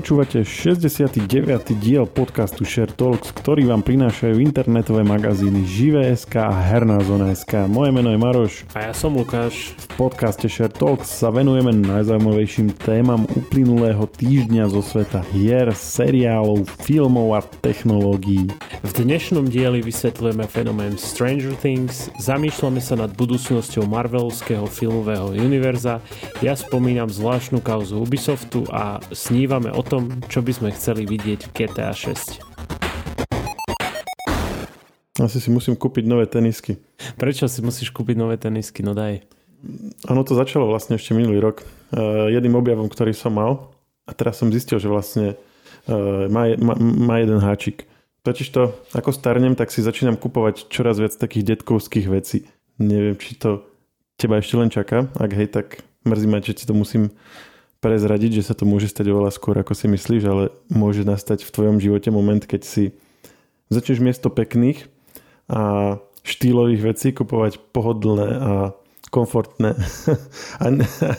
Počúvate 69. diel podcastu Share Talks, ktorý vám prinášajú internetové magazíny Živé.sk a Herná zona.sk. Moje meno je Maroš. A ja som Lukáš. V podcaste Share Talks sa venujeme najzaujímavejším témam uplynulého týždňa zo sveta hier, seriálov, filmov a technológií. V dnešnom dieli vysvetlujeme fenomén Stranger Things, zamýšľame sa nad budúcnosťou Marvelovského filmového univerza, ja spomínam zvláštnu kauzu Ubisoftu a snívame o tom, čo by sme chceli vidieť v GTA 6. Asi si musím kúpiť nové tenisky. Prečo si musíš kúpiť nové tenisky? No daj. Ono to začalo vlastne ešte minulý rok. Uh, jedným objavom, ktorý som mal a teraz som zistil, že vlastne uh, má, má, má jeden háčik. Totiž to, ako starnem, tak si začínam kupovať čoraz viac takých detkovských vecí. Neviem, či to teba ešte len čaká. Ak hej, tak mrzí ma, že ti to musím prezradiť, že sa to môže stať oveľa skôr, ako si myslíš, ale môže nastať v tvojom živote moment, keď si začneš miesto pekných a štýlových vecí kupovať pohodlné a komfortné a,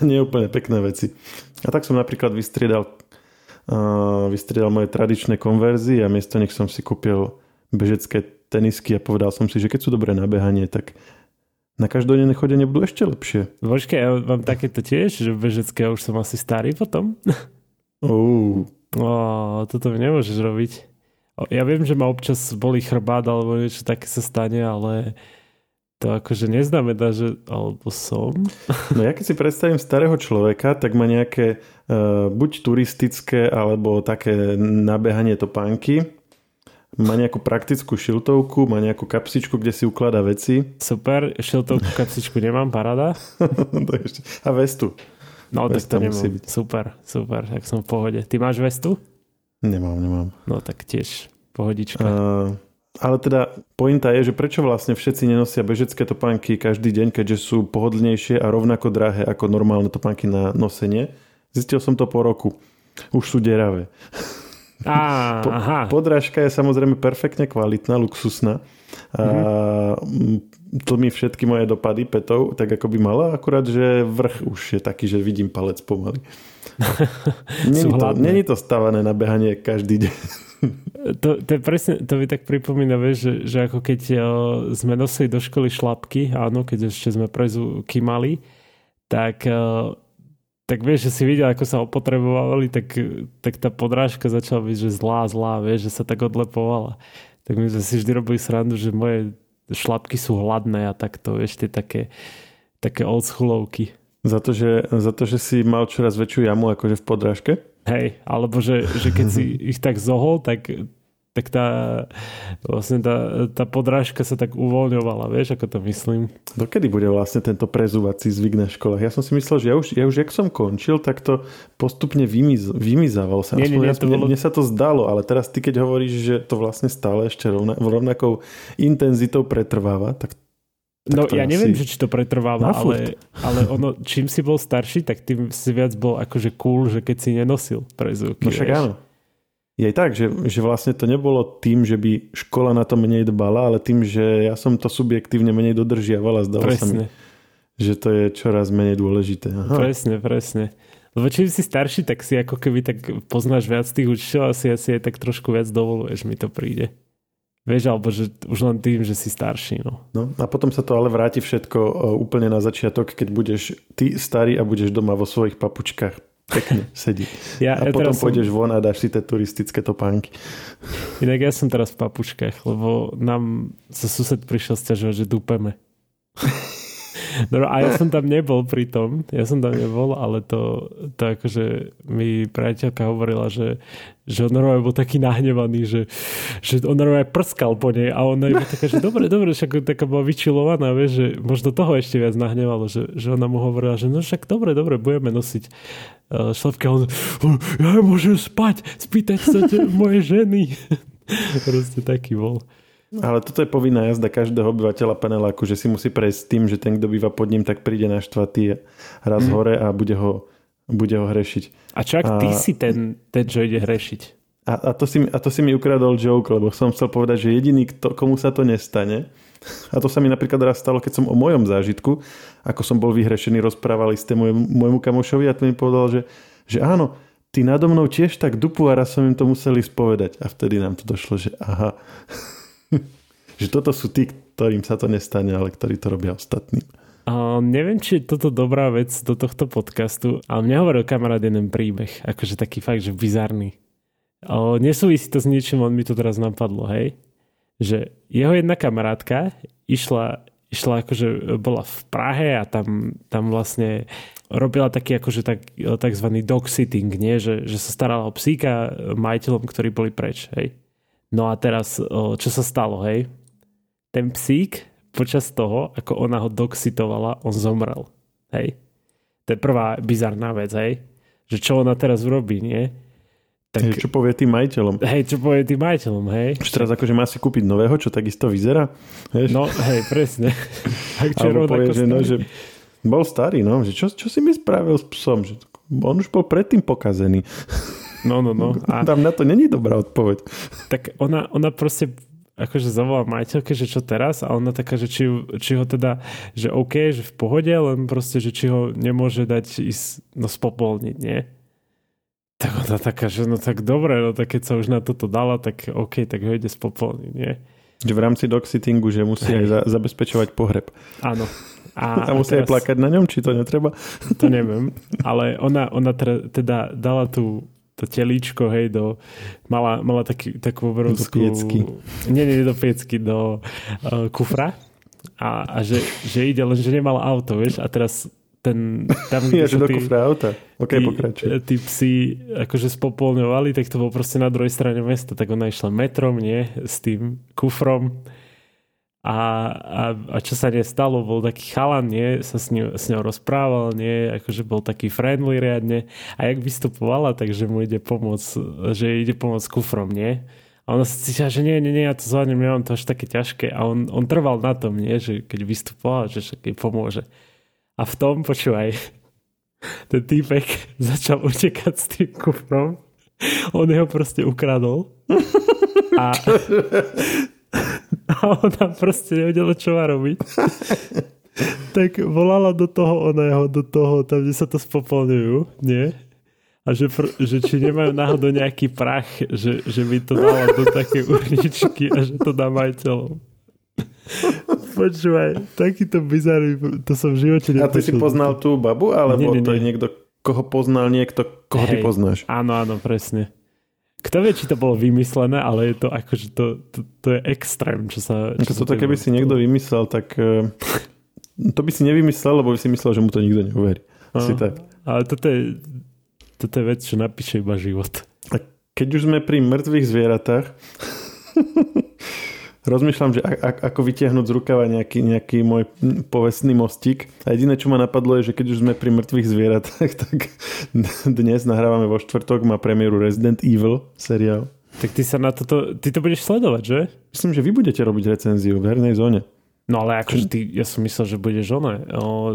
neúplne pekné veci. A tak som napríklad vystriedal, uh, vystriedal moje tradičné konverzie a miesto nech som si kúpil bežecké tenisky a povedal som si, že keď sú dobré na behanie, tak na každodenné chodenie budú ešte lepšie. Počkaj, ja mám takéto tiež, že bežecké už som asi starý potom. Uh. O, toto mi nemôžeš robiť. Ja viem, že ma občas boli chrbát alebo niečo také sa stane, ale to akože neznamená, že alebo som. No ja keď si predstavím starého človeka, tak má nejaké uh, buď turistické alebo také nabehanie topánky má nejakú praktickú šiltovku, má nejakú kapsičku, kde si ukladá veci. Super, šiltovku, kapsičku nemám, parada. a vestu. No Vesta tak to nemám. Byť. Super, super, tak som v pohode. Ty máš vestu? Nemám, nemám. No tak tiež pohodička. Uh, ale teda pointa je, že prečo vlastne všetci nenosia bežecké topánky každý deň, keďže sú pohodlnejšie a rovnako drahé ako normálne topánky na nosenie. Zistil som to po roku. Už sú deravé. Á, po, aha. Podrážka je samozrejme perfektne kvalitná, luxusná. Mm-hmm. tlmi všetky moje dopady petov, tak ako by mala, akurát, že vrch už je taký, že vidím palec pomaly. není, to, není to stavané na behanie každý deň. to, to, je presne, to mi tak pripomína, vieš, že, že ako keď sme nosili do školy šlapky, áno, keď ešte sme prezu kýmali, tak tak vieš, že si videl, ako sa opotrebovali, tak, tak tá podrážka začala byť, že zlá, zlá, vieš, že sa tak odlepovala. Tak my sme si vždy robili srandu, že moje šlapky sú hladné a takto, vieš, tie také, také schulovky. Za to, že, za to, že si mal čoraz väčšiu jamu akože v podrážke? Hej, alebo že, že keď si ich tak zohol, tak tak tá, vlastne tá, tá podrážka sa tak uvoľňovala, vieš, ako to myslím. Dokedy bude vlastne tento prezúvací zvyk na školách? Ja som si myslel, že ja už, ja už jak som končil, tak to postupne vymiz, vymizával sa. Nie, nie, nie, to bolo... mne, mne sa to zdalo, ale teraz ty keď hovoríš, že to vlastne stále ešte rovna, rovnakou intenzitou pretrváva, tak tak no ja asi... neviem, že či to pretrváva, ale, ale ono, čím si bol starší, tak tým si viac bol akože cool, že keď si nenosil prezúky. No však vieš. áno je aj tak, že, že vlastne to nebolo tým, že by škola na to menej dbala, ale tým, že ja som to subjektívne menej dodržiaval a zdalo presne. sa mi, že to je čoraz menej dôležité. Aha. Presne, presne. Lebo čím si starší, tak si ako keby tak poznáš viac tých učiteľov a si asi aj tak trošku viac dovoluješ, mi to príde. Vieš, alebo že už len tým, že si starší. No. no a potom sa to ale vráti všetko e, úplne na začiatok, keď budeš ty starý a budeš doma vo svojich papučkách pekne sedí. Ja, a ja potom pôjdeš som... von a dáš si tie turistické topánky. Inak ja som teraz v papučkách, lebo nám sa sused prišiel stiažovať, že dúpeme. No a ja som tam nebol pri tom, ja som tam nebol, ale to, to akože mi priateľka hovorila, že, že on normálne bol taký nahnevaný, že, že on normálne prskal po nej a ona iba taká, že dobre, dobre, však taká bola vyčilovaná, vieš, že možno toho ešte viac nahnevalo, že, že ona mu hovorila, že no však dobre, dobre, budeme nosiť uh, šlapky a on, ja môžem spať, spýtať sa moje ženy. Proste taký bol. Ale toto je povinná jazda každého obyvateľa paneláku, že si musí prejsť tým, že ten, kto býva pod ním, tak príde naštvatý raz mm. hore a bude ho, bude ho hrešiť. A čo ak a... ty si ten, ten, čo ide hrešiť? A, a, to si, a to si mi ukradol joke, lebo som chcel povedať, že jediný, kto, komu sa to nestane, a to sa mi napríklad raz stalo, keď som o mojom zážitku, ako som bol vyhrešený, rozprávali ste môjmu, môjmu kamošovi a ten mi povedal, že, že áno, ty nado mnou tiež tak dupu a raz som im to museli spovedať. A vtedy nám to došlo, že aha, že toto sú tí, ktorým sa to nestane, ale ktorí to robia ostatným. Uh, neviem, či je toto dobrá vec do tohto podcastu, ale mne hovoril kamarát jeden príbeh, akože taký fakt, že bizarný. Uh, nesúvisí to s ničím, on mi to teraz napadlo, hej. Že jeho jedna kamarátka išla, išla akože bola v Prahe a tam, tam vlastne robila taký akože tak, takzvaný dog sitting, nie? Že, že sa starala o psíka majiteľom, ktorí boli preč, hej. No a teraz, čo sa stalo, hej? Ten psík počas toho, ako ona ho doxitovala, on zomrel. Hej? To je prvá bizarná vec, hej? Že čo ona teraz urobí, nie? Tak, hej, čo povie tým majiteľom. Hej, čo povie tým majiteľom, hej. Čo teraz akože má si kúpiť nového, čo takisto vyzerá? Vieš? No, hej, presne. Alebo povie, že, no, že bol starý, no, že čo, čo si mi spravil s psom? Že on už bol predtým pokazený. No, no, no. A... Tam na to není dobrá odpoveď. Tak ona, ona proste akože zavolá majiteľke, že čo teraz a ona taká, že či, či ho teda, že OK, že v pohode, len proste, že či ho nemôže dať ísť, no spopolniť, nie? Tak ona taká, že no tak dobre, no tak keď sa už na toto dala, tak OK, tak ho ide spopolniť, nie? Že v rámci dog-sittingu, že musí Hej. aj za, zabezpečovať pohreb. Áno. A, a musí teraz, aj plakať na ňom, či to netreba? To neviem, ale ona, ona teda dala tú to telíčko, hej, do, mala, mala taký, takú obrovskú... Do piecky. Nie, nie, do piecky, do uh, kufra. A, a že, že ide, len že nemala auto, vieš, a teraz ten... Tam, ja, že do tí, kufra auta. Ok, tí, pokračuj. Tí psi akože spopolňovali, tak to bolo proste na druhej strane mesta, tak ona išla metrom, nie, s tým kufrom a, a, a čo sa nestalo, bol taký chalan, nie, sa s, ňou, s ňou rozprával, nie, akože bol taký friendly riadne a jak vystupovala, takže mu ide pomôcť, že ide pomôcť kufrom, nie. A ona sa cítila, že nie, nie, nie, ja to zvládnem, nemám to až také ťažké. A on, on trval na tom, nie, že keď vystupoval, že však jej pomôže. A v tom, počúvaj, ten týpek začal utekať s tým kufrom. On ho proste ukradol. A a ona proste nevedela, čo má robiť. tak volala do toho oného, do toho, tam, kde sa to spopolňujú, nie? A že, pr- že či nemajú náhodou nejaký prach, že, že by to dala do také urničky a že to dá majiteľom. Počúvaj, takýto bizarný, to som v živote nepočul. A ty si poznal tú babu, alebo nie, nie, nie. to je niekto, koho poznal niekto, koho Hej, ty poznáš? Áno, áno, presne. Kto vie, či to bolo vymyslené, ale je to akože to, to, to je extrém, čo sa... Čo toto keby si niekto vymyslel, tak uh, to by si nevymyslel, lebo by si myslel, že mu to nikto neuverí. Asi tak. Ale toto je, toto je vec, čo napíše iba život. A keď už sme pri mŕtvych zvieratách, rozmýšľam, že ako vytiahnuť z rukava nejaký, nejaký môj povestný mostík. A jediné, čo ma napadlo je, že keď už sme pri mŕtvych zvieratách, tak dnes nahrávame vo štvrtok, má premiéru Resident Evil seriál. Tak ty sa na toto, ty to budeš sledovať, že? Myslím, že vy budete robiť recenziu v hernej zóne. No ale akože ty, ja som myslel, že budeš ona,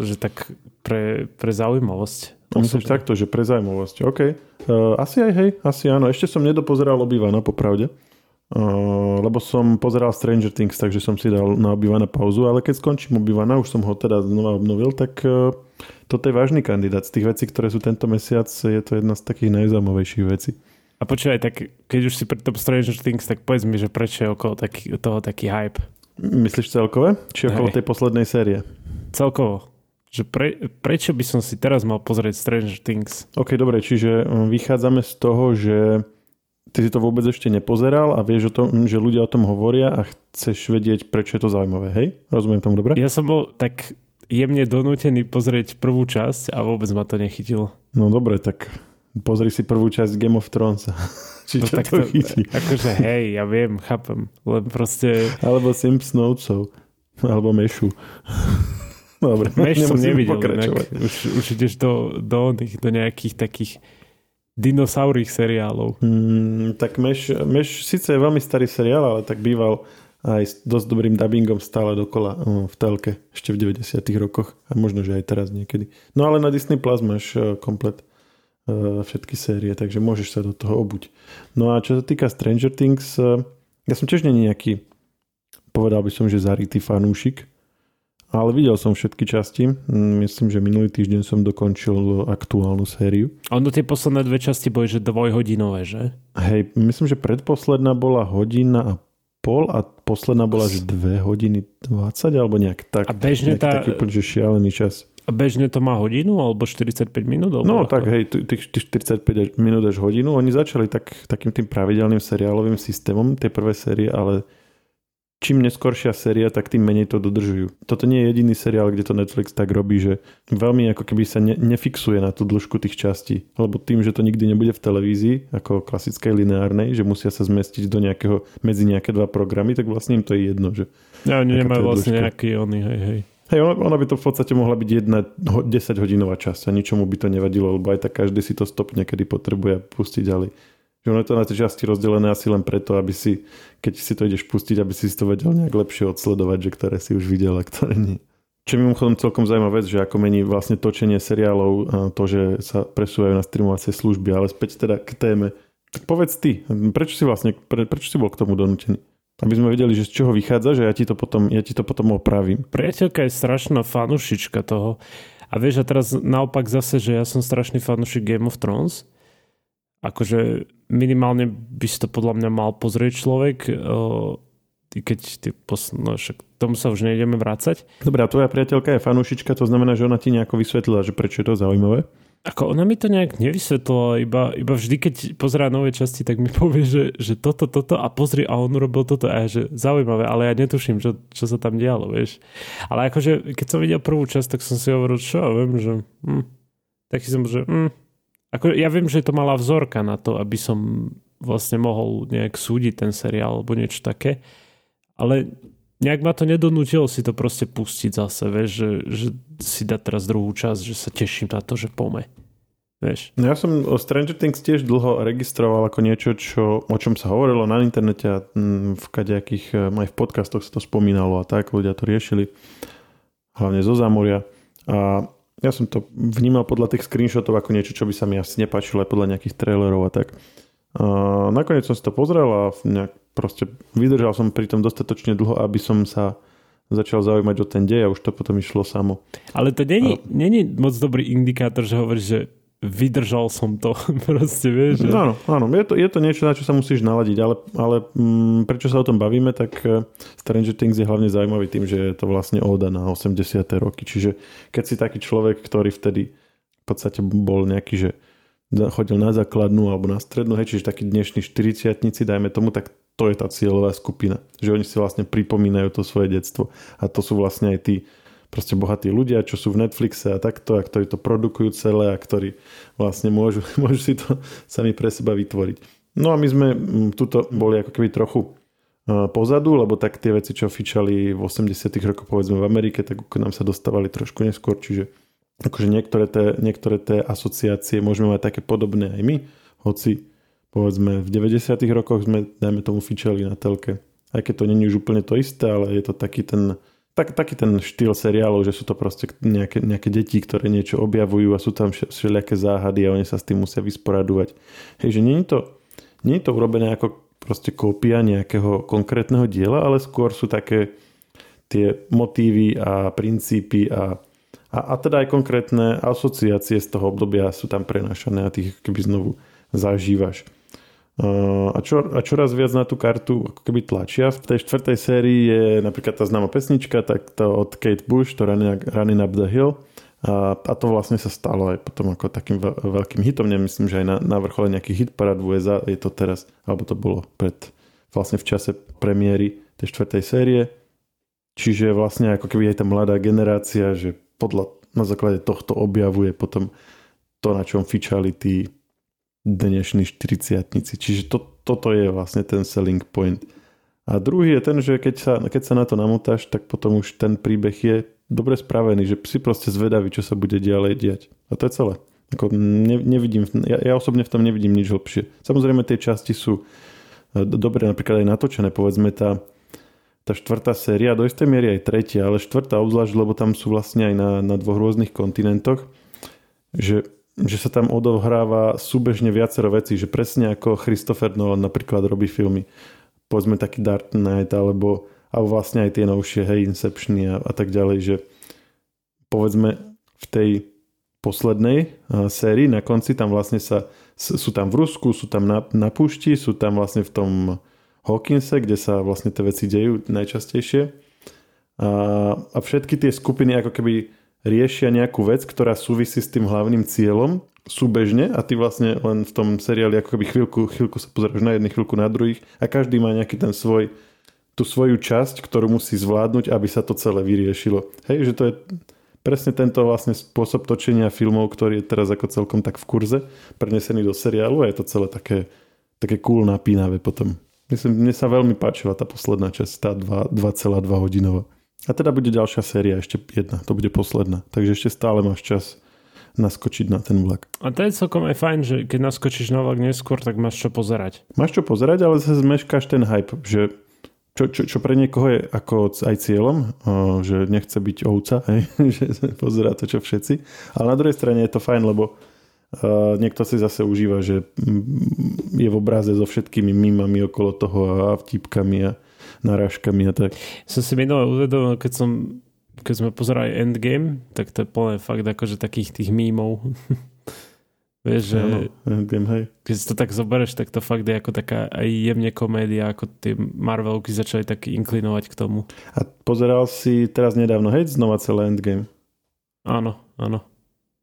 že tak pre, pre zaujímavosť. Myslím takto, že pre zaujímavosť. OK. Uh, asi aj hej, asi áno. Ešte som nedopozeral obývaná, popravde. Lebo som pozeral Stranger Things, takže som si dal na obývaná pauzu, ale keď skončím obývaná, už som ho teda znova obnovil, tak uh, toto je vážny kandidát. Z tých vecí, ktoré sú tento mesiac, je to jedna z takých najzaujímavejších vecí. A počúvaj, tak keď už si pri tom Stranger Things, tak povedz mi, že prečo je okolo taký, toho taký hype? Myslíš celkové? Či okolo Hej. tej poslednej série? Celkovo. Že pre, prečo by som si teraz mal pozrieť Stranger Things? OK, dobre, čiže um, vychádzame z toho, že ty si to vôbec ešte nepozeral a vieš o tom, že ľudia o tom hovoria a chceš vedieť, prečo je to zaujímavé, hej? Rozumiem tomu dobre? Ja som bol tak jemne donútený pozrieť prvú časť a vôbec ma to nechytilo. No dobre, tak pozri si prvú časť Game of Thrones. Či no, tak to, to chytí. Akože hej, ja viem, chápem. Len proste... Alebo Simpsonovcov. Alebo Mešu. Dobre, Meš som nevidel. Už, už ideš do, do, do nejakých takých dinosaurých seriálov. Mm, tak Meš, Meš síce je veľmi starý seriál, ale tak býval aj s dosť dobrým dubbingom stále dokola v telke ešte v 90 rokoch a možno, že aj teraz niekedy. No ale na Disney Plus máš uh, komplet uh, všetky série, takže môžeš sa do toho obuť. No a čo sa týka Stranger Things, uh, ja som tiež není nejaký, povedal by som, že zarytý fanúšik, Ale videl som všetky časti. Mm, myslím, že minulý týždeň som dokončil aktuálnu sériu. A ono tie posledné dve časti boli, že dvojhodinové, že? Hej, myslím, že predposledná bola hodina a pol a posledná bola, že 2 hodiny 20 alebo nejak tak. A bežne tá... Taký úplne, že šialený čas. A bežne to má hodinu alebo 45 minút? Alebo no ako? tak hej, tých 45 minút až hodinu. Oni začali tak, takým tým pravidelným seriálovým systémom, tie prvé série, ale čím neskoršia séria, tak tým menej to dodržujú. Toto nie je jediný seriál, kde to Netflix tak robí, že veľmi ako keby sa ne, nefixuje na tú dĺžku tých častí. Lebo tým, že to nikdy nebude v televízii, ako klasickej lineárnej, že musia sa zmestiť do nejakého, medzi nejaké dva programy, tak vlastne im to je jedno. Že ja, oni nemajú vlastne nejaký oný, hej, hej. Hej, ona by to v podstate mohla byť jedna 10 hodinová časť a ničomu by to nevadilo, lebo aj tak každý si to stopne, kedy potrebuje pustiť ďalej. Že ono je to na tie časti rozdelené asi len preto, aby si, keď si to ideš pustiť, aby si to vedel nejak lepšie odsledovať, že ktoré si už videl a ktoré nie. Čo mimochodom celkom zaujímavá vec, že ako mení vlastne točenie seriálov to, že sa presúvajú na streamovacie služby, ale späť teda k téme. Tak povedz ty, prečo si vlastne, pre, prečo si bol k tomu donútený? Aby sme vedeli, že z čoho vychádza, že ja ti to potom, ja ti to potom opravím. Priateľka je strašná fanušička toho. A vieš, a teraz naopak zase, že ja som strašný fanušik Game of Thrones akože minimálne by si to podľa mňa mal pozrieť človek, keď ty pos... no však tomu sa už nejdeme vrácať. Dobre, a tvoja priateľka je fanúšička, to znamená, že ona ti nejako vysvetlila, že prečo je to zaujímavé? Ako ona mi to nejak nevysvetlila, iba, iba vždy, keď pozerá nové časti, tak mi povie, že, že toto, toto a pozri, a on urobil toto a ja, že zaujímavé, ale ja netuším, čo, čo sa tam dialo, vieš. Ale akože, keď som videl prvú časť, tak som si hovoril, čo ja viem, že hm, taký som, že hm, ako, ja viem, že to mala vzorka na to, aby som vlastne mohol nejak súdiť ten seriál alebo niečo také, ale nejak ma to nedonútilo si to proste pustiť zase, vieš, že, že si dať teraz druhú časť, že sa teším na to, že pome. Vieš. No ja som o Stranger Things tiež dlho registroval ako niečo, čo, o čom sa hovorilo na internete a mm, v kadejakých, aj v podcastoch sa to spomínalo a tak, ľudia to riešili, hlavne zo zámoria. A ja som to vnímal podľa tých screenshotov ako niečo, čo by sa mi asi nepáčilo aj podľa nejakých trailerov a tak. A nakoniec som si to pozrel a nejak proste vydržal som pri tom dostatočne dlho, aby som sa začal zaujímať o ten dej a už to potom išlo samo. Ale to není, a... není moc dobrý indikátor, že hovoríš, že vydržal som to. Proste, vieš, že... Áno, áno. Je to, je to niečo, na čo sa musíš naladiť, ale, ale m, mm, prečo sa o tom bavíme, tak e, Stranger Things je hlavne zaujímavý tým, že je to vlastne óda na 80. roky. Čiže keď si taký človek, ktorý vtedy v podstate bol nejaký, že chodil na základnú alebo na strednú, hej, čiže takí dnešní 40 dajme tomu, tak to je tá cieľová skupina. Že oni si vlastne pripomínajú to svoje detstvo. A to sú vlastne aj tí proste bohatí ľudia, čo sú v Netflixe a takto, a ktorí to produkujú celé a ktorí vlastne môžu, môžu si to sami pre seba vytvoriť. No a my sme mm, tuto boli ako keby trochu e, pozadu, lebo tak tie veci, čo fičali v 80 rokoch povedzme v Amerike, tak k nám sa dostávali trošku neskôr, čiže akože niektoré tie, niektoré tie asociácie môžeme mať také podobné aj my, hoci povedzme v 90 rokoch sme, dajme tomu, fičali na telke. Aj keď to není už úplne to isté, ale je to taký ten tak, taký ten štýl seriálov, že sú to proste nejaké, nejaké deti, ktoré niečo objavujú a sú tam všelijaké záhady a oni sa s tým musia vysporadovať. Hej, že nie to, nie to urobené ako proste kópia nejakého konkrétneho diela, ale skôr sú také tie motívy a princípy a, a, a teda aj konkrétne asociácie z toho obdobia sú tam prenášané a tých keby znovu zažívaš. A, čo, a čoraz viac na tú kartu ako keby tlačia. V tej štvrtej sérii je napríklad tá známa pesnička, tak to od Kate Bush, to Running, Up the Hill. A, a to vlastne sa stalo aj potom ako takým veľkým hitom. Nemyslím, že aj na, na vrchole nejakých hitparad v USA je to teraz, alebo to bolo pred vlastne v čase premiéry tej štvrtej série. Čiže vlastne ako keby aj tá mladá generácia, že podľa, na základe tohto objavuje potom to, na čom fičali tí dnešní 40 Čiže to, toto je vlastne ten selling point. A druhý je ten, že keď sa, keď sa na to namotáš, tak potom už ten príbeh je dobre spravený, že si proste zvedavý, čo sa bude ďalej diať. A to je celé. Ako ne, nevidím, ja, ja osobne v tom nevidím nič hlbšie. Samozrejme tie časti sú e, dobre napríklad aj natočené, povedzme tá, tá štvrtá séria, do istej miery aj tretia, ale štvrtá obzvlášť, lebo tam sú vlastne aj na, na dvoch rôznych kontinentoch, že že sa tam odohráva súbežne viacero vecí, že presne ako Christopher Nolan napríklad robí filmy. Povedzme taký Dark Knight alebo, a vlastne aj tie novšie, hej, Inceptiony a, a tak ďalej, že povedzme v tej poslednej uh, sérii na konci tam vlastne sa sú tam v Rusku, sú tam na, na púšti, sú tam vlastne v tom Hawkinse, kde sa vlastne tie veci dejú najčastejšie. A, a všetky tie skupiny ako keby riešia nejakú vec, ktorá súvisí s tým hlavným cieľom súbežne a ty vlastne len v tom seriáli ako keby chvíľku, chvíľku sa pozeráš na jedných, chvíľku na druhých a každý má nejaký ten svoj tú svoju časť, ktorú musí zvládnuť, aby sa to celé vyriešilo. Hej, že to je presne tento vlastne spôsob točenia filmov, ktorý je teraz ako celkom tak v kurze, prenesený do seriálu a je to celé také, také cool napínavé potom. Myslím, mne sa veľmi páčila tá posledná časť, tá 2,2 hodinová. A teda bude ďalšia séria, ešte jedna, to bude posledná. Takže ešte stále máš čas naskočiť na ten vlak. A to je celkom aj fajn, že keď naskočíš na vlak neskôr, tak máš čo pozerať. Máš čo pozerať, ale zase zmeškáš ten hype, že čo, čo, čo pre niekoho je ako aj cieľom, že nechce byť ovca, hej, že pozerá to, čo všetci. Ale na druhej strane je to fajn, lebo niekto si zase užíva, že je v obraze so všetkými mimami okolo toho a vtipkami a narážkami a tak. Som si minulé uvedomil, keď som keď sme pozerali Endgame, tak to je plné fakt akože takých tých mímov. Vieš, že Endgame, hej. keď si to tak zoberieš, tak to fakt je ako taká aj jemne komédia, ako tie Marvelky začali tak inklinovať k tomu. A pozeral si teraz nedávno, hej, znova celé Endgame? Áno, áno.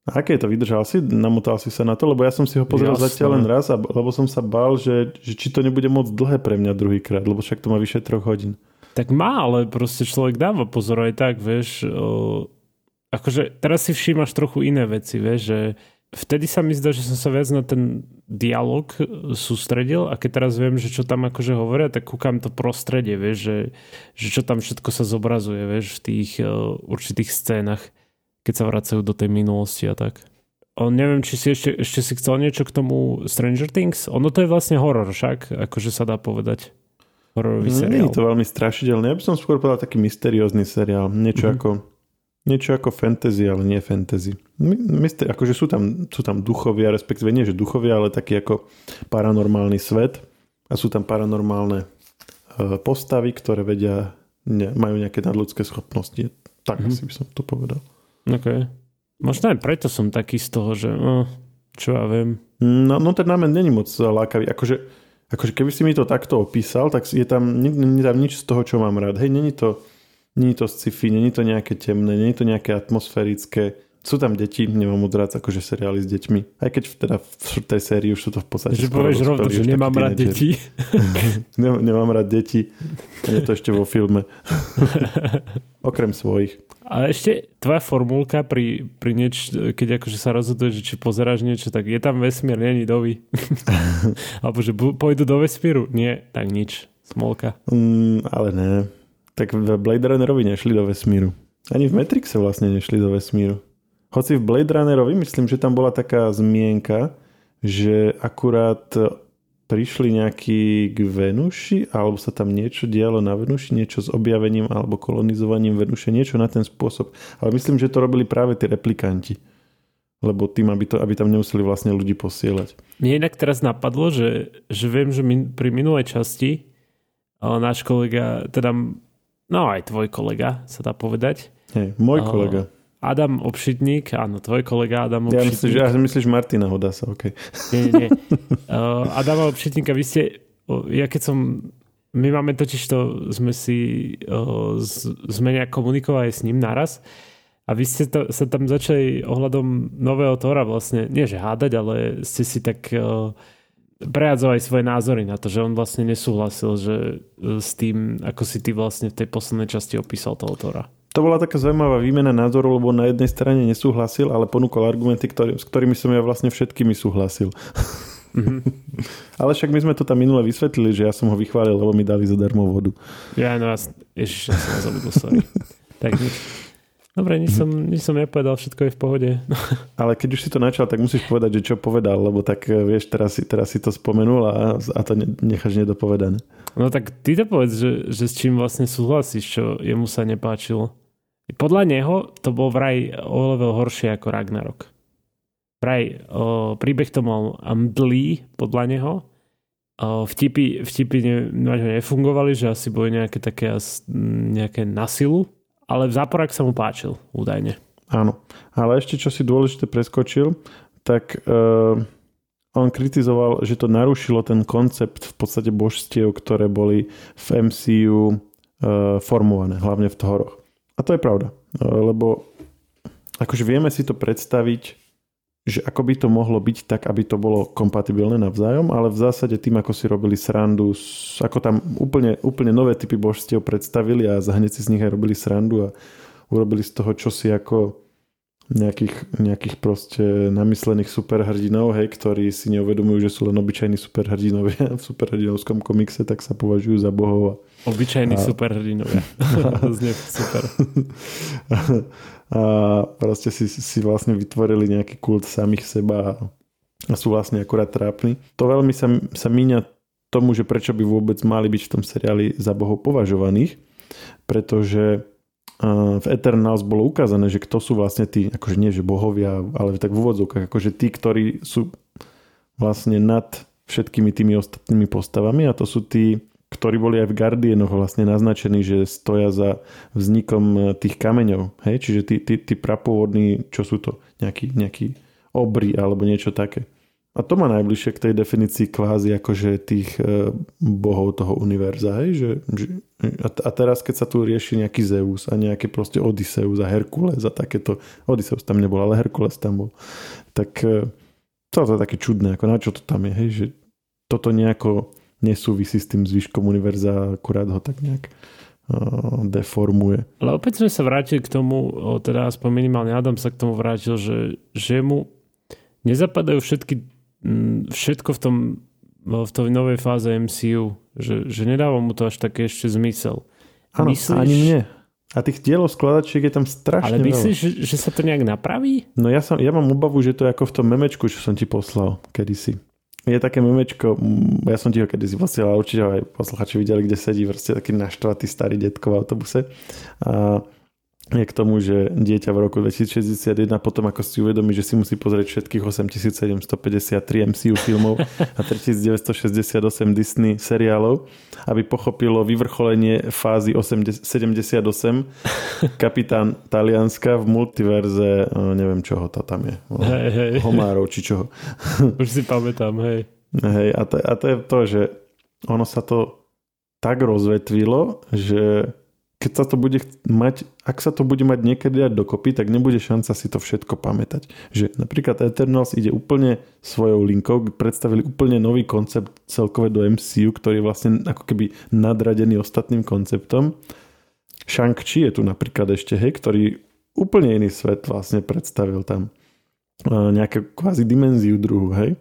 A aké to vydržal si? Namotal si sa na to? Lebo ja som si ho pozeral Jasne. zatiaľ len raz, a, lebo som sa bál, že, že či to nebude moc dlhé pre mňa druhýkrát, lebo však to má vyše troch hodín. Tak má, ale proste človek dáva pozor aj tak, vieš. O, akože teraz si všímaš trochu iné veci, vieš, že vtedy sa mi zdá, že som sa viac na ten dialog sústredil a keď teraz viem, že čo tam akože hovoria, tak kúkam to prostredie, vieš, že, že čo tam všetko sa zobrazuje, vieš, v tých uh, určitých scénach, keď sa vracajú do tej minulosti a tak. O, neviem, či si ešte, ešte si chcel niečo k tomu Stranger Things? Ono to je vlastne horor však, akože sa dá povedať. Hororový seriál. Nie je to veľmi strašidelné. Ja by som skôr povedal taký mysteriózny seriál. Niečo mm-hmm. ako Niečo ako fantasy, ale nie fantasy. Myster, akože sú tam, sú tam duchovia, respektíve nie, že duchovia, ale taký ako paranormálny svet a sú tam paranormálne e, postavy, ktoré vedia, ne, majú nejaké nadľudské schopnosti. Tak mm. asi by som to povedal. OK. Možno aj preto som taký z toho, že no, čo ja viem. No, no ten námen není moc lákavý. Akože, akože keby si mi to takto opísal, tak je tam, nie, tam nič z toho, čo mám rád. Hej, není to Není to sci-fi, není to nejaké temné, není to nejaké atmosférické. Sú tam deti, nemám moc rád akože seriály s deťmi. Aj keď teda v tej sérii už sú to v podstate Že povieš rovno, že nemám rád deti. Nem, nemám rád deti. Je to ešte vo filme. Okrem svojich. A ešte tvoja formulka pri, pri nieč, keď akože sa rozhoduješ, či pozeráš niečo, tak je tam vesmír, není dovi. Alebo že pôjdu do vesmíru. Nie, tak nič. Smolka. Mm, ale ne. Tak v Blade Runnerovi nešli do vesmíru. Ani v Matrixe vlastne nešli do vesmíru. Hoci v Blade Runnerovi myslím, že tam bola taká zmienka, že akurát prišli nejakí k Venuši, alebo sa tam niečo dialo na Venuši, niečo s objavením alebo kolonizovaním Venuše, niečo na ten spôsob. Ale myslím, že to robili práve tí replikanti. Lebo tým, aby, to, aby tam nemuseli vlastne ľudí posielať. Mne inak teraz napadlo, že, že viem, že min, pri minulej časti náš kolega, teda No aj tvoj kolega, sa dá povedať. Hej, môj kolega. Adam Obšitník, áno, tvoj kolega Adam Obšitník. Ja myslíš, ja myslíš Martina Hodasa, ok. Nie, nie, nie. Uh, Adama Obšitníka, vy ste, ja keď som, my máme totiž to, sme si, uh, sme nejak komunikovali s ním naraz a vy ste to, sa tam začali ohľadom nového Tora vlastne, nie že hádať, ale ste si tak uh, prejadzovali svoje názory na to, že on vlastne nesúhlasil že e, s tým, ako si ty vlastne v tej poslednej časti opísal toho autora. To bola taká zaujímavá výmena názoru, lebo na jednej strane nesúhlasil, ale ponúkol argumenty, ktorý, s ktorými som ja vlastne všetkými súhlasil. Mm-hmm. ale však my sme to tam minule vysvetlili, že ja som ho vychválil, lebo mi dali zadarmo vodu. Ja, no, ježiš, ja som zabudol, sorry. tak nič. Dobre, nič som, nič som nepovedal, všetko je v pohode. Ale keď už si to načal, tak musíš povedať, že čo povedal, lebo tak eh, vieš, teraz si, teraz si to spomenul a, a to necháš nedopovedané. No tak ty to povedz, že, že s čím vlastne súhlasíš, čo jemu sa nepáčilo. Podľa neho to bol vraj o level horšie ako Ragnarok. Vraj o, príbeh to mal mdlý podľa neho vtipy, vtipy ne, nefungovali, že asi boli nejaké také nejaké nasilu, ale v záporak sa mu páčil, údajne. Áno, ale ešte čo si dôležité preskočil, tak uh, on kritizoval, že to narušilo ten koncept v podstate božstiev, ktoré boli v MCU uh, formované, hlavne v Thoroch. A to je pravda, uh, lebo akože vieme si to predstaviť že ako by to mohlo byť tak, aby to bolo kompatibilné navzájom, ale v zásade tým, ako si robili srandu, ako tam úplne, úplne nové typy božstiev predstavili a hneď si z nich aj robili srandu a urobili z toho čosi ako nejakých, nejakých proste namyslených superhrdinov, hej, ktorí si neuvedomujú, že sú len obyčajní superhrdinovia v superhrdinovskom komikse, tak sa považujú za bohov. Obyčajní a... superhrdinovia. Znie super. a proste si, si vlastne vytvorili nejaký kult samých seba a sú vlastne akurát trápni. To veľmi sa, sa míňa tomu, že prečo by vôbec mali byť v tom seriáli za bohov považovaných, pretože v Eternals bolo ukázané, že kto sú vlastne tí, akože nie že bohovia, ale tak v úvodzovkách, akože tí, ktorí sú vlastne nad všetkými tými ostatnými postavami a to sú tí ktorí boli aj v Guardianoch vlastne naznačení, že stoja za vznikom e, tých kameňov. Hej? Čiže tí, tí, tí prapôvodní, čo sú to? Nejaký, nejaký obry alebo niečo také. A to má najbližšie k tej definícii kvázi akože tých e, bohov toho univerza. Hej? Že, že, a teraz keď sa tu rieši nejaký Zeus a nejaký proste Odysseus a Herkules a takéto, Odysseus tam nebol, ale Herkules tam bol. Tak e, to je také čudné, ako na čo to tam je, hej? že toto nejako nesúvisí s tým zvyškom univerza, akurát ho tak nejak deformuje. Ale opäť sme sa vrátili k tomu, teda aspoň minimálne Adam sa k tomu vrátil, že, že mu nezapadajú všetky, všetko v tom v tej novej fáze MCU, že, že nedáva mu to až také ešte zmysel. Áno, myslíš, ani mne. A tých dielov skladačiek je tam strašne Ale myslíš, že, že sa to nejak napraví? No ja, som, ja mám obavu, že to je ako v tom memečku, čo som ti poslal kedysi je také memečko, ja som ti ho kedy si posielal, určite ho aj posluchači videli, kde sedí vrste taký naštvatý starý detko v autobuse. A je k tomu, že dieťa v roku 2061 potom ako si uvedomí, že si musí pozrieť všetkých 8753 MCU filmov a 3968 Disney seriálov, aby pochopilo vyvrcholenie fázy 80, 78 kapitán Talianska v multiverze, neviem čoho to tam je, hej, hej. homárov či čoho. Už si pamätám, hej. Hej, a to, a to je to, že ono sa to tak rozvetvilo, že keď sa to bude mať, ak sa to bude mať niekedy dať dokopy, tak nebude šanca si to všetko pamätať. Že napríklad Eternals ide úplne svojou linkou, predstavili úplne nový koncept celkové do MCU, ktorý je vlastne ako keby nadradený ostatným konceptom. Shang-Chi je tu napríklad ešte, hej, ktorý úplne iný svet vlastne predstavil tam. Nejakú kvázi dimenziu druhu, hej.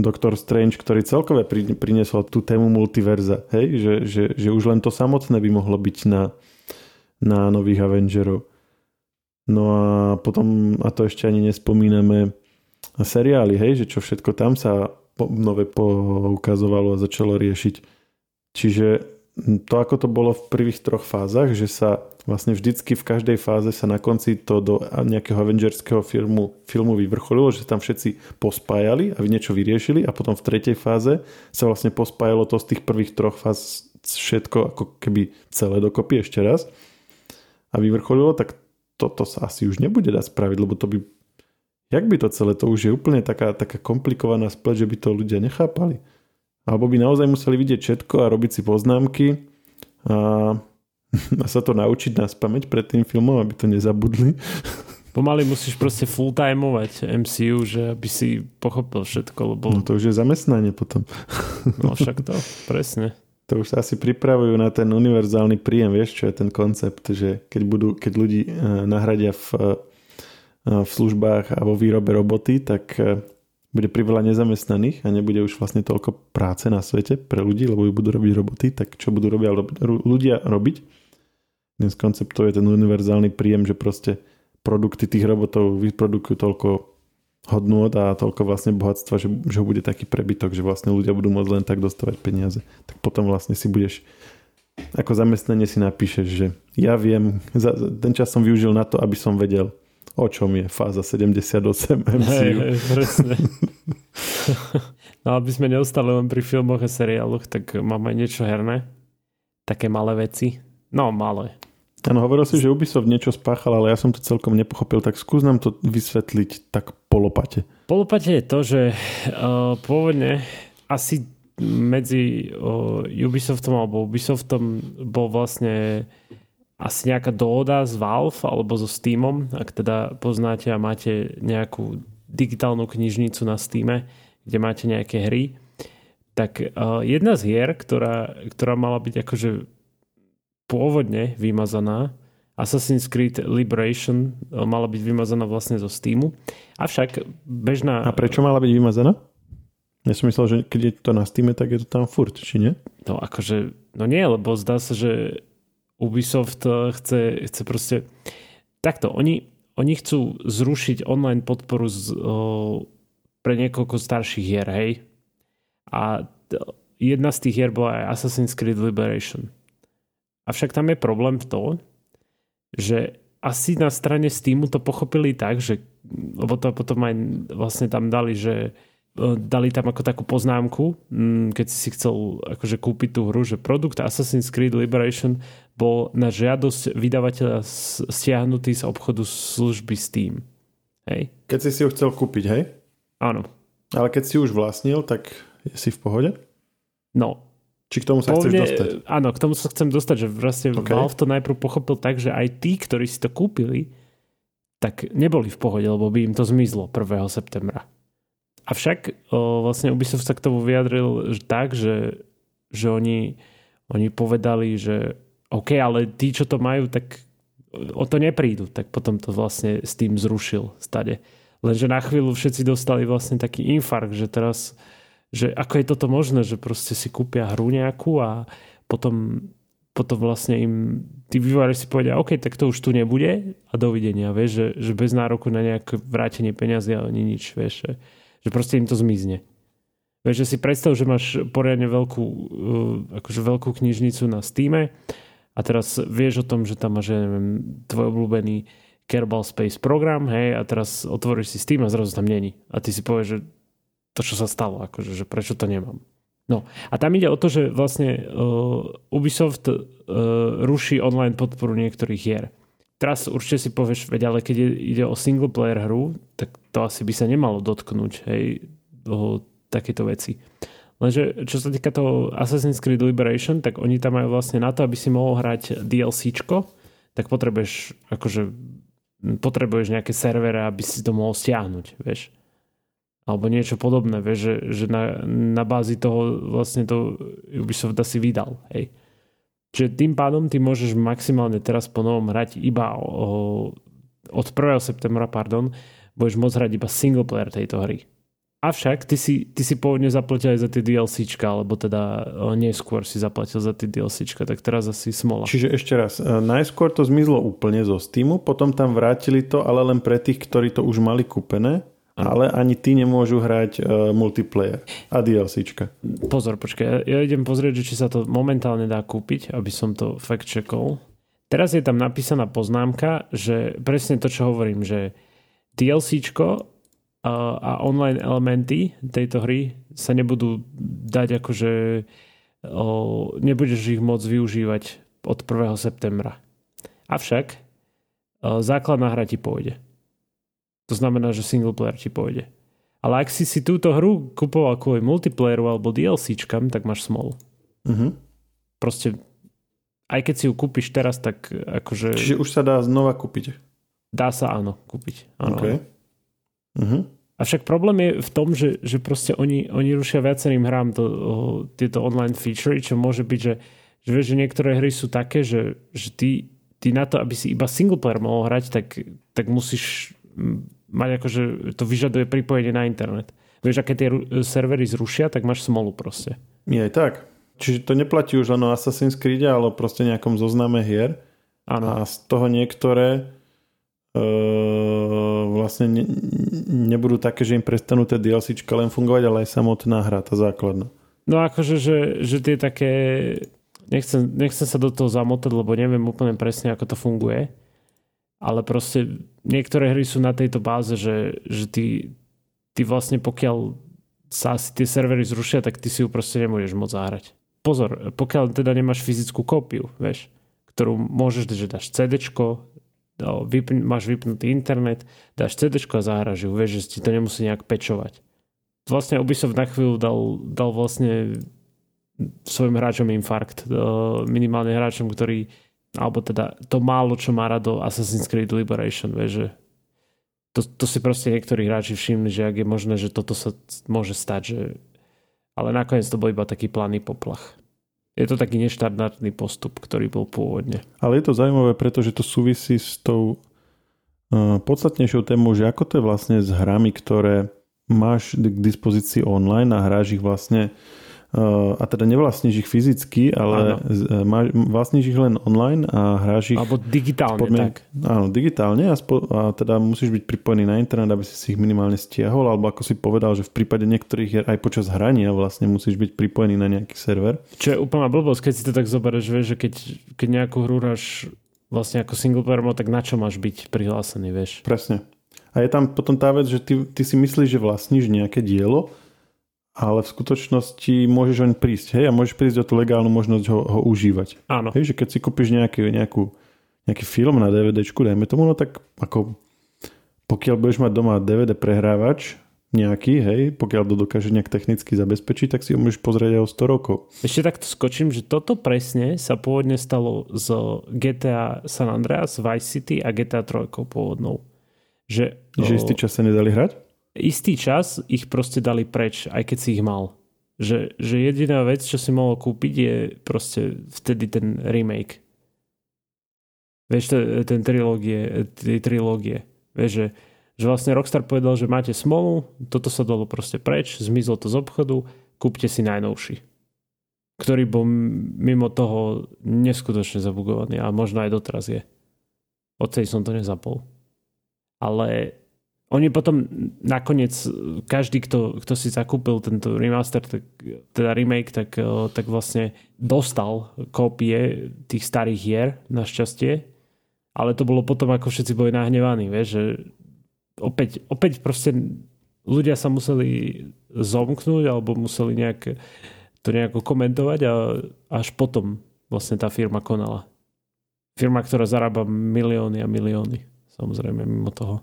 Doktor Strange, ktorý celkové priniesol tú tému multiverza, hej? Že, že, že už len to samotné by mohlo byť na, na nových Avengerov. No a potom, a to ešte ani nespomíname, seriály, hej, že čo všetko tam sa po, nové poukazovalo a začalo riešiť. Čiže to, ako to bolo v prvých troch fázach, že sa vlastne vždycky v každej fáze sa na konci to do nejakého Avengerského filmu, filmu vyvrcholilo, že tam všetci pospájali a niečo vyriešili a potom v tretej fáze sa vlastne pospájalo to z tých prvých troch fáz všetko ako keby celé dokopy ešte raz a vyvrcholilo, tak toto sa asi už nebude dať spraviť, lebo to by jak by to celé, to už je úplne taká, taká komplikovaná spleť, že by to ľudia nechápali. Alebo by naozaj museli vidieť všetko a robiť si poznámky a, a sa to naučiť na spameť pred tým filmom, aby to nezabudli. Pomaly musíš proste full-timeovať MCU, že aby si pochopil všetko, lebo... No to už je zamestnanie potom. No však to, presne. To už sa asi pripravujú na ten univerzálny príjem, vieš, čo je ten koncept, že keď, budú, keď ľudí eh, nahradia v, eh, v službách a vo výrobe roboty, tak eh, bude priveľa nezamestnaných a nebude už vlastne toľko práce na svete pre ľudí, lebo ju budú robiť roboty, tak čo budú robia, ľudia robiť? Dnes konceptuje ten univerzálny príjem, že proste produkty tých robotov vyprodukujú toľko hodnôt a toľko vlastne bohatstva, že, že bude taký prebytok, že vlastne ľudia budú môcť len tak dostávať peniaze. Tak potom vlastne si budeš ako zamestnanie si napíšeš, že ja viem, za, ten čas som využil na to, aby som vedel, o čom je fáza 78 MCU. Presne. no aby sme neostali len pri filmoch a seriáloch, tak máme niečo herné. Také malé veci. No, malé. Áno, hovoril si, že Ubisoft niečo spáchal, ale ja som to celkom nepochopil, tak skús nám to vysvetliť tak polopate. Polopate je to, že uh, pôvodne asi medzi uh, Ubisoftom alebo Ubisoftom bol vlastne asi nejaká dohoda s Valve alebo so Steamom, ak teda poznáte a máte nejakú digitálnu knižnicu na Steame, kde máte nejaké hry, tak uh, jedna z hier, ktorá, ktorá mala byť akože pôvodne vymazaná, Assassin's Creed Liberation uh, mala byť vymazaná vlastne zo Steamu. Avšak bežná... A prečo mala byť vymazaná? Ja som myslel, že keď je to na Steam, tak je to tam furt, či nie? No akože, no nie, lebo zdá sa, že Ubisoft uh, chce, chce proste... Takto, oni, oni chcú zrušiť online podporu z, o, pre niekoľko starších hier, hej? A jedna z tých hier bola aj Assassin's Creed Liberation. Avšak tam je problém v to, že asi na strane Steamu to pochopili tak, že, lebo to potom aj vlastne tam dali, že dali tam ako takú poznámku, keď si chcel akože kúpiť tú hru, že produkt Assassin's Creed Liberation bol na žiadosť vydavateľa stiahnutý z obchodu služby Steam. Hej? Keď si si ho chcel kúpiť, hej? Áno. Ale keď si už vlastnil, tak si v pohode? No. Či k tomu sa Povne, chceš dostať? Áno, k tomu sa chcem dostať, že vlastne okay. Valve to najprv pochopil tak, že aj tí, ktorí si to kúpili, tak neboli v pohode, lebo by im to zmizlo 1. septembra. Avšak o, vlastne Ubisoft sa k tomu vyjadril tak, že, že oni, oni povedali, že OK, ale tí, čo to majú, tak o to neprídu. Tak potom to vlastne s tým zrušil stade. Lenže na chvíľu všetci dostali vlastne taký infarkt, že teraz, že ako je toto možné, že proste si kúpia hru nejakú a potom, potom vlastne im tí vývojári si povedia, OK, tak to už tu nebude a dovidenia, vieš, že, že bez nároku na nejaké vrátenie peniazy ani nič, vieš, že, že proste im to zmizne. Vieš, že si predstav, že máš poriadne veľkú, uh, akože veľkú knižnicu na Steam a teraz vieš o tom, že tam máš, ja neviem, tvoj obľúbený Kerbal Space program, hej, a teraz otvoríš si Steam a zrazu tam není. A ty si povieš, že to, čo sa stalo, akože, že prečo to nemám. No a tam ide o to, že vlastne uh, Ubisoft uh, ruší online podporu niektorých hier. Teraz určite si povieš, veď ale keď ide o single player hru, tak to asi by sa nemalo dotknúť, hej, do takéto veci. Lenže čo sa týka toho Assassin's Creed Liberation, tak oni tam majú vlastne na to, aby si mohol hrať DLCčko, tak potrebuješ akože potrebuješ nejaké servere, aby si to mohol stiahnuť, vieš. Alebo niečo podobné, vieš, že, že na, na bázi toho vlastne to Ubisoft asi vydal, hej. Čiže tým pádom ty môžeš maximálne teraz po novom hrať iba o, od 1. septembra, pardon, budeš môcť hrať iba single player tejto hry. Avšak ty si, ty si pôvodne zaplatil aj za tie DLCčka, alebo teda neskôr si zaplatil za tie DLCčka, tak teraz asi smola. Čiže ešte raz, e, najskôr to zmizlo úplne zo Steamu, potom tam vrátili to, ale len pre tých, ktorí to už mali kúpené, ale ani tí nemôžu hrať uh, multiplayer a DLCčka. Pozor, počkaj, ja, ja idem pozrieť, či sa to momentálne dá kúpiť, aby som to fact checkol. Teraz je tam napísaná poznámka, že presne to, čo hovorím, že DLCčko a online elementy tejto hry sa nebudú dať akože nebudeš ich môcť využívať od 1. septembra. Avšak základná hra ti pôjde. To znamená, že single player ti pôjde. Ale ak si si túto hru kupoval kvôli multiplayeru alebo DLCčkam, tak máš smolu. Uh-huh. Proste aj keď si ju kúpiš teraz, tak akože... Čiže už sa dá znova kúpiť? Dá sa áno, kúpiť. Áno, okay. Uh-huh. Avšak problém je v tom, že, že proste oni, oni rušia viacerým hrám to, o, tieto online feature, čo môže byť, že, že, vieš, že niektoré hry sú také, že, že ty, ty na to, aby si iba single player mohol hrať, tak, tak musíš mať akože to vyžaduje pripojenie na internet. Vieš, aké tie servery zrušia, tak máš smolu proste. Je tak. Čiže to neplatí už len o Assassin's Creed, ale proste nejakom zozname hier. Ano. A z toho niektoré vlastne ne, nebudú také, že im prestanú tie DLCčka len fungovať, ale aj samotná hra, tá základná. No akože, že, že tie také... Nechcem, nechcem sa do toho zamotať, lebo neviem úplne presne, ako to funguje. Ale proste niektoré hry sú na tejto báze, že, že ty, ty vlastne pokiaľ sa asi tie servery zrušia, tak ty si ju proste nemôžeš môcť zahrať. Pozor, pokiaľ teda nemáš fyzickú kópiu, vieš, ktorú môžeš, že dáš CD, vypn- máš vypnutý internet, dáš CD a zahraš ju, vieš, že ti to nemusí nejak pečovať. Vlastne Ubisoft na chvíľu dal, dal vlastne svojim hráčom infarkt. Minimálne hráčom, ktorí alebo teda to málo, čo má rado Assassin's Creed Liberation, vieš, že to, to si proste niektorí hráči všimli, že ak je možné, že toto sa môže stať, že ale nakoniec to bol iba taký planý poplach. Je to taký neštandardný postup, ktorý bol pôvodne. Ale je to zaujímavé, pretože to súvisí s tou uh, podstatnejšou témou, že ako to je vlastne s hrami, ktoré máš k dispozícii online a hráš ich vlastne a teda nevlastníš ich fyzicky, ale má, vlastníš ich len online a hráš ich... Alebo digitálne, podmien- tak. Áno, digitálne a, spo- a teda musíš byť pripojený na internet, aby si si ich minimálne stiahol, alebo ako si povedal, že v prípade niektorých hier aj počas hrania vlastne musíš byť pripojený na nejaký server. Čo je úplná blbosť, keď si to tak zoberieš, vieš, že keď, keď nejakú hru hráš vlastne ako single player, tak na čo máš byť prihlásený, vieš? Presne. A je tam potom tá vec, že ty, ty si myslíš, že vlastníš nejaké dielo, ale v skutočnosti môžeš oň prísť, hej, a môžeš prísť o tú legálnu možnosť ho, ho užívať. Áno. Hej, že keď si kúpiš nejaký, nejakú, nejaký film na DVDčku, dajme tomu, no tak ako pokiaľ budeš mať doma DVD prehrávač, nejaký, hej, pokiaľ to dokáže nejak technicky zabezpečiť, tak si ho môžeš pozrieť aj o 100 rokov. Ešte takto skočím, že toto presne sa pôvodne stalo z GTA San Andreas, Vice City a GTA 3 pôvodnou. Že, že istý čas sa nedali hrať? Istý čas ich proste dali preč, aj keď si ich mal. Že, že jediná vec, čo si mohol kúpiť, je proste vtedy ten remake. Vieš, ten trilógie, tej trilógie. Vieš, že, že vlastne Rockstar povedal, že máte smolu, toto sa dalo proste preč, zmizlo to z obchodu, kúpte si najnovší. Ktorý bol mimo toho neskutočne zabugovaný a možno aj doteraz je. Odtedy som to nezapol. Ale oni potom nakoniec, každý, kto, kto si zakúpil tento remaster, tak, teda remake, tak, eh, tak vlastne dostal kópie tých starých hier, našťastie. Ale to bolo potom, ako všetci boli nahnevaní, vieš, že opäť, opäť proste ľudia sa museli zomknúť alebo museli nejak to nejako komentovať a až potom vlastne tá firma konala. Firma, ktorá zarába milióny a milióny, samozrejme, mimo toho.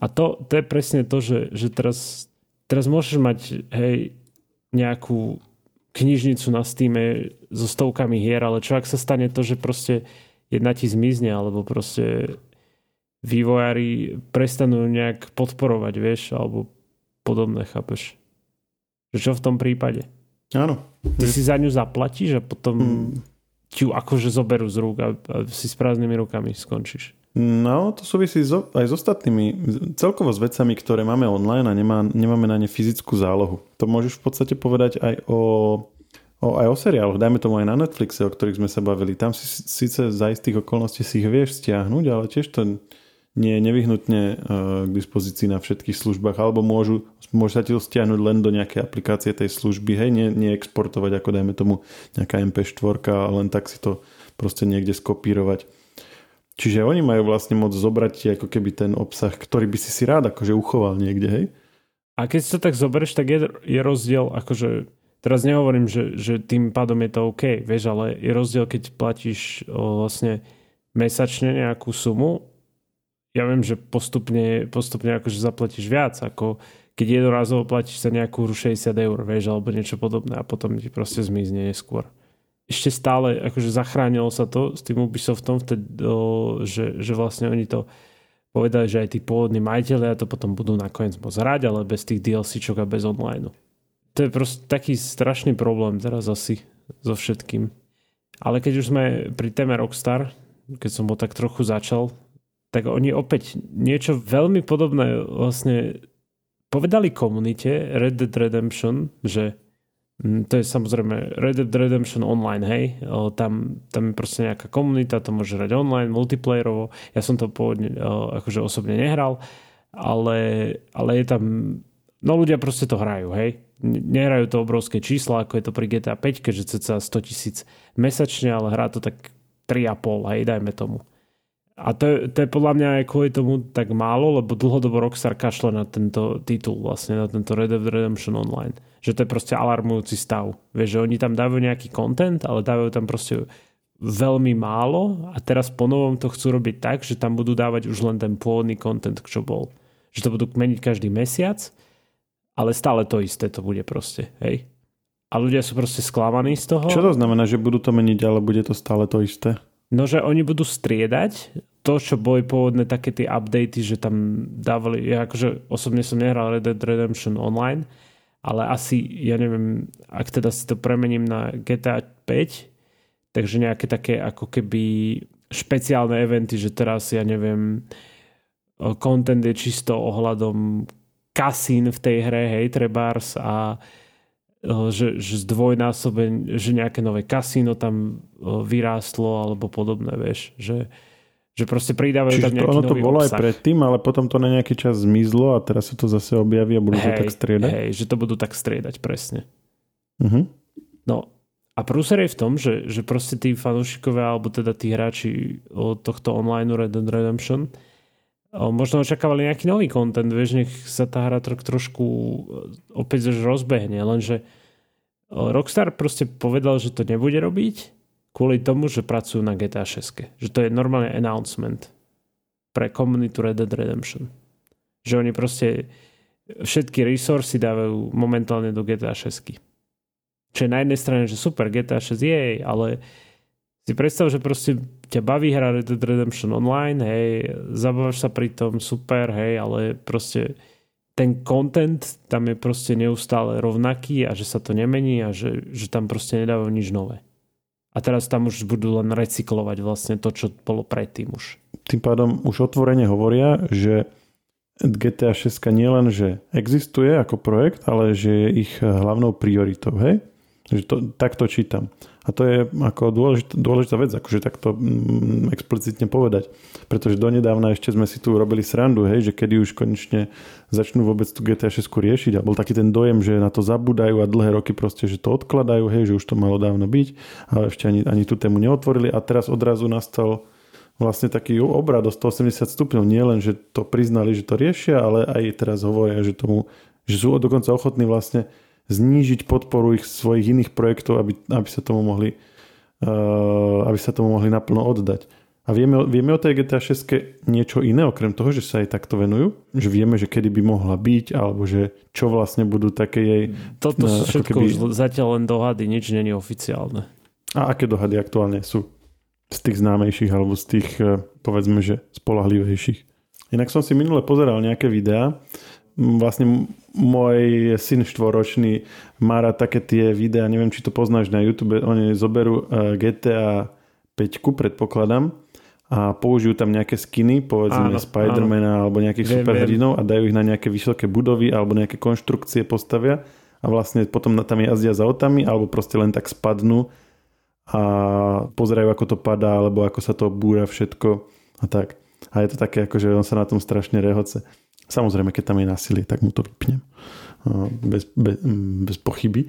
A to, to je presne to, že, že teraz, teraz môžeš mať hej, nejakú knižnicu na Steam so stovkami hier, ale čo ak sa stane to, že proste jedna ti zmizne, alebo proste vývojári prestanú nejak podporovať, vieš, alebo podobné, chápeš? Že čo v tom prípade? Áno. Ty si za ňu zaplatíš a potom hmm. ti ju akože zoberú z rúk a, a si s prázdnymi rukami skončíš. No, to súvisí so, aj s ostatnými, celkovo s vecami, ktoré máme online a nemá, nemáme na ne fyzickú zálohu. To môžeš v podstate povedať aj o, o, aj o seriáloch, dajme tomu aj na Netflixe, o ktorých sme sa bavili. Tam si síce za istých okolností si ich vieš stiahnuť, ale tiež to nie je nevyhnutne uh, k dispozícii na všetkých službách, alebo môžu, môže sa ti to stiahnuť len do nejakej aplikácie tej služby, hej, nie, nie exportovať ako dajme tomu nejaká MP4, len tak si to proste niekde skopírovať. Čiže oni majú vlastne moc zobrať ako keby ten obsah, ktorý by si si rád akože uchoval niekde, hej? A keď si to tak zoberieš, tak je, je rozdiel, akože teraz nehovorím, že, že tým pádom je to OK, vieš, ale je rozdiel, keď platíš o, vlastne mesačne nejakú sumu. Ja viem, že postupne, postupne akože zaplatíš viac, ako keď jednorazovo platíš za nejakú 60 eur, vieš, alebo niečo podobné a potom ti proste zmizne neskôr ešte stále akože zachránilo sa to s tým Ubisoftom vtedy, že, že vlastne oni to povedali, že aj tí pôvodní majiteľia to potom budú nakoniec môcť hrať, ale bez tých DLCčok a bez online. To je proste taký strašný problém teraz asi so všetkým. Ale keď už sme pri téme Rockstar, keď som ho tak trochu začal, tak oni opäť niečo veľmi podobné vlastne povedali komunite Red Dead Redemption, že to je samozrejme Red Dead Redemption Online, hej. Tam, tam je proste nejaká komunita, to môže hrať online, multiplayerovo. Ja som to pôvodne akože osobne nehral, ale, ale je tam... No ľudia proste to hrajú, hej. Nehrajú to obrovské čísla, ako je to pri GTA 5, keďže cca 100 tisíc mesačne, ale hrá to tak 3,5, hej, dajme tomu. A to je, to je podľa mňa aj kvôli tomu tak málo, lebo dlhodobo Rockstar kašle na tento titul, vlastne na tento Red Dead Redemption Online. Že to je proste alarmujúci stav. Vieš, že oni tam dávajú nejaký content, ale dávajú tam proste veľmi málo a teraz po novom to chcú robiť tak, že tam budú dávať už len ten pôvodný content, čo bol. Že to budú meniť každý mesiac, ale stále to isté to bude proste, hej? A ľudia sú proste sklamaní z toho. Čo to znamená, že budú to meniť, ale bude to stále to isté? No, že oni budú striedať to, čo boli pôvodné také tie updaty, že tam dávali, ja akože osobne som nehral Red Dead Redemption Online, ale asi, ja neviem, ak teda si to premením na GTA 5, takže nejaké také ako keby špeciálne eventy, že teraz, ja neviem, content je čisto ohľadom kasín v tej hre, hej, trebárs a Eh, že, že zdvojnásoben, že nejaké nové kasíno tam eh, vyrástlo alebo podobné, vieš, že, že proste pridávajú Čiže tam nejaký ono to nový bolo obsah. aj predtým, ale potom to na nejaký čas zmizlo a teraz sa to zase objaví a budú hej, to tak striedať? Hej, že to budú tak striedať, presne. Uh-huh. No a prúser je v tom, že, že proste tí fanúšikovia alebo teda tí hráči od tohto online Red Dead Redemption možno očakávali nejaký nový kontent, vieš, nech sa tá hra tro, trošku e, opäť rozbehne, lenže e, Rockstar proste povedal, že to nebude robiť kvôli tomu, že pracujú na GTA 6. Že to je normálne announcement pre komunitu Red Dead Redemption. Že oni proste všetky resursy dávajú momentálne do GTA 6. Čo je na jednej strane, že super, GTA 6 je, ale si predstav, že proste ťa baví hra Red Dead Redemption Online, hej, zabávaš sa pri tom, super, hej, ale proste ten content tam je proste neustále rovnaký a že sa to nemení a že, že tam proste nedávajú nič nové. A teraz tam už budú len recyklovať vlastne to, čo bolo predtým už. Tým pádom už otvorene hovoria, že GTA 6 nielen, že existuje ako projekt, ale že je ich hlavnou prioritou, hej? Že to, tak to čítam. A to je ako dôležitá, dôležitá vec, akože takto mm, explicitne povedať. Pretože donedávna ešte sme si tu robili srandu, hej, že kedy už konečne začnú vôbec tú GTA 6 riešiť. A bol taký ten dojem, že na to zabúdajú a dlhé roky proste, že to odkladajú, hej, že už to malo dávno byť. A ešte ani, ani tú tému neotvorili. A teraz odrazu nastal vlastne taký obrad o 180 stupňov. Nie len, že to priznali, že to riešia, ale aj teraz hovoria, že tomu, že sú dokonca ochotní vlastne znížiť podporu ich svojich iných projektov, aby, aby sa tomu mohli uh, aby sa tomu mohli naplno oddať. A vieme, vieme o tej GTA 6 niečo iné, okrem toho, že sa jej takto venujú? Že vieme, že kedy by mohla byť, alebo že čo vlastne budú také jej... Toto sú všetko keby... už zatiaľ len dohady, nič není oficiálne. A aké dohady aktuálne sú? Z tých známejších, alebo z tých, eh, povedzme, že spolahlivejších. Inak som si minule pozeral nejaké videá vlastne môj syn štvoročný má rád také tie videá, neviem, či to poznáš na YouTube, oni zoberú e, GTA 5, predpokladám, a použijú tam nejaké skiny, povedzme áno, Spidermana áno. alebo nejakých superhrdinov a dajú ich na nejaké vysoké budovy alebo nejaké konštrukcie postavia a vlastne potom tam jazdia za autami alebo proste len tak spadnú a pozerajú, ako to padá alebo ako sa to búra všetko a tak. A je to také, ako že on sa na tom strašne rehoce. Samozrejme, keď tam je násilie, tak mu to vypnem. Bez, bez, bez pochyby.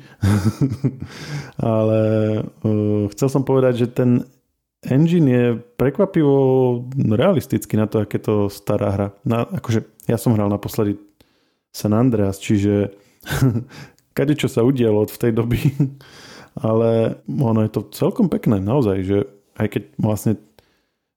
Ale uh, chcel som povedať, že ten engine je prekvapivo realistický na to, aké to stará hra. Na, akože ja som hral naposledy San Andreas, čiže kade čo sa udialo od v tej doby, ale ono je to celkom pekné, naozaj, že aj keď vlastne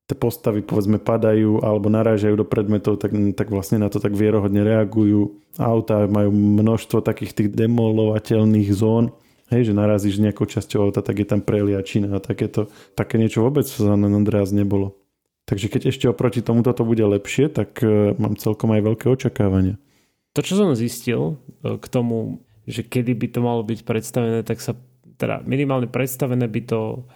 tie postavy povedzme padajú alebo narážajú do predmetov, tak, tak vlastne na to tak vierohodne reagujú. Auta majú množstvo takých tých demolovateľných zón, hej, že narazíš nejakou časťou auta, tak je tam preliačina a takéto, také niečo vôbec za Andreas nebolo. Takže keď ešte oproti tomuto to bude lepšie, tak uh, mám celkom aj veľké očakávania. To, čo som zistil e, k tomu, že kedy by to malo byť predstavené, tak sa teda minimálne predstavené by to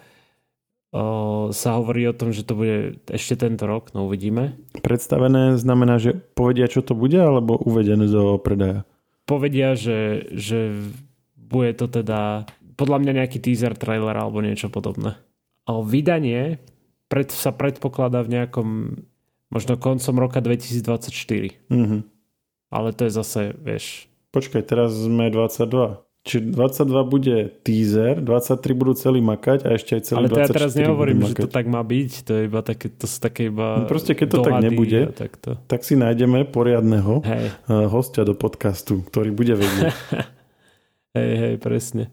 sa hovorí o tom, že to bude ešte tento rok, no uvidíme. Predstavené znamená, že povedia, čo to bude, alebo uvedené do predaja? Povedia, že, že bude to teda podľa mňa nejaký teaser trailer alebo niečo podobné. A vydanie pred, sa predpokladá v nejakom možno koncom roka 2024. Mm-hmm. Ale to je zase, vieš... Počkaj, teraz sme 22. Čiže 22 bude teaser, 23 budú celý makať a ešte aj celý Ale to ja teraz nehovorím, že to tak má byť, to, je iba také, to sú také iba no proste keď to tak nebude, takto. tak si nájdeme poriadného hej. Eh, hostia do podcastu, ktorý bude vedieť. hej, hej, presne.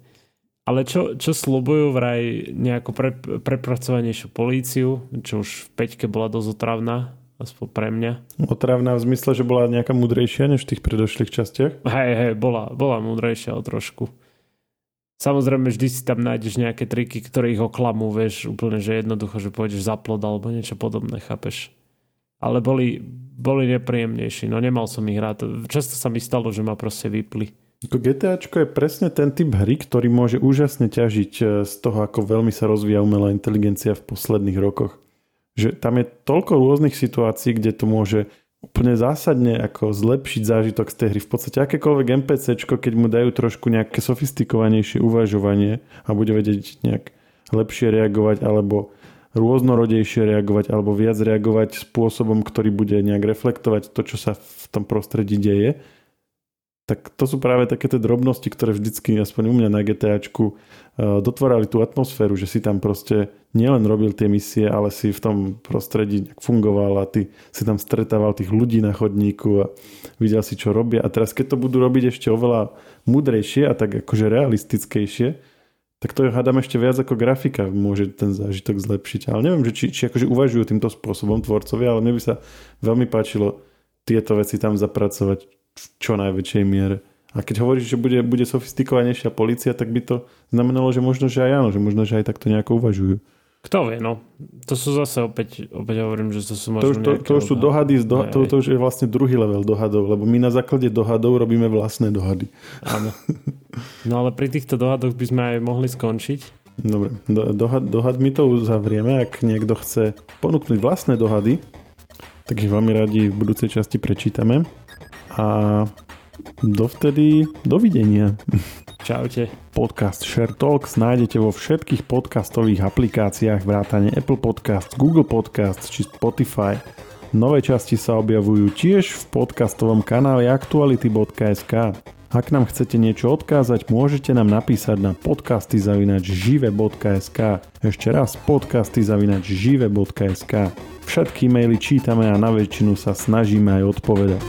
Ale čo, čo slubujú vraj nejakú pre, prepracovanejšiu políciu, čo už v Peťke bola dosť otravná, aspoň pre mňa. Otravná v zmysle, že bola nejaká múdrejšia než v tých predošlých častiach? Hej, hej, bola, bola múdrejšia o trošku. Samozrejme, vždy si tam nájdeš nejaké triky, ktoré ich oklamú, vieš, úplne, že jednoducho, že pôjdeš za plod alebo niečo podobné, chápeš? Ale boli, boli nepríjemnejší, no nemal som ich rád. Často sa mi stalo, že ma proste vypli. GTAčko je presne ten typ hry, ktorý môže úžasne ťažiť eh, z toho, ako veľmi sa rozvíja umelá inteligencia v posledných rokoch že tam je toľko rôznych situácií, kde to môže úplne zásadne ako zlepšiť zážitok z tej hry. V podstate akékoľvek NPC, keď mu dajú trošku nejaké sofistikovanejšie uvažovanie a bude vedieť nejak lepšie reagovať alebo rôznorodejšie reagovať alebo viac reagovať spôsobom, ktorý bude nejak reflektovať to, čo sa v tom prostredí deje, tak to sú práve také tie drobnosti, ktoré vždycky, aspoň u mňa na GTAčku, eh, dotvorali tú atmosféru, že si tam proste nielen robil tie misie, ale si v tom prostredí fungoval a ty si tam stretával tých ľudí na chodníku a videl si, čo robia. A teraz, keď to budú robiť ešte oveľa múdrejšie a tak akože realistickejšie, tak to je, hádam, ešte viac ako grafika môže ten zážitok zlepšiť. Ale neviem, že či, či akože uvažujú týmto spôsobom tvorcovia, ale mne by sa veľmi páčilo tieto veci tam zapracovať čo najväčšej miere. A keď hovoríš, že bude, bude sofistikovanejšia policia, tak by to znamenalo, že možno, že aj áno, že možno, že aj takto nejako uvažujú. Kto vie, no. To sú zase opäť, opäť hovorím, že to sú možno to už, to, to už sú dohady, z doha- to, to už je vlastne druhý level dohadov, lebo my na základe dohadov robíme vlastné dohady. Áno. No ale pri týchto dohadoch by sme aj mohli skončiť. Dobre, do, dohad, dohadmi to uzavrieme. Ak niekto chce ponúknuť vlastné dohady, tak ich veľmi radi v budúcej časti prečítame. A dovtedy dovidenia. Čaute. Podcast Share Talks nájdete vo všetkých podcastových aplikáciách vrátane Apple Podcasts, Google Podcasts či Spotify. Nové časti sa objavujú tiež v podcastovom kanáli aktuality.sk. Ak nám chcete niečo odkázať, môžete nám napísať na podcasty.žive.sk Ešte raz podcasty.žive.sk Všetky maily čítame a na väčšinu sa snažíme aj odpovedať.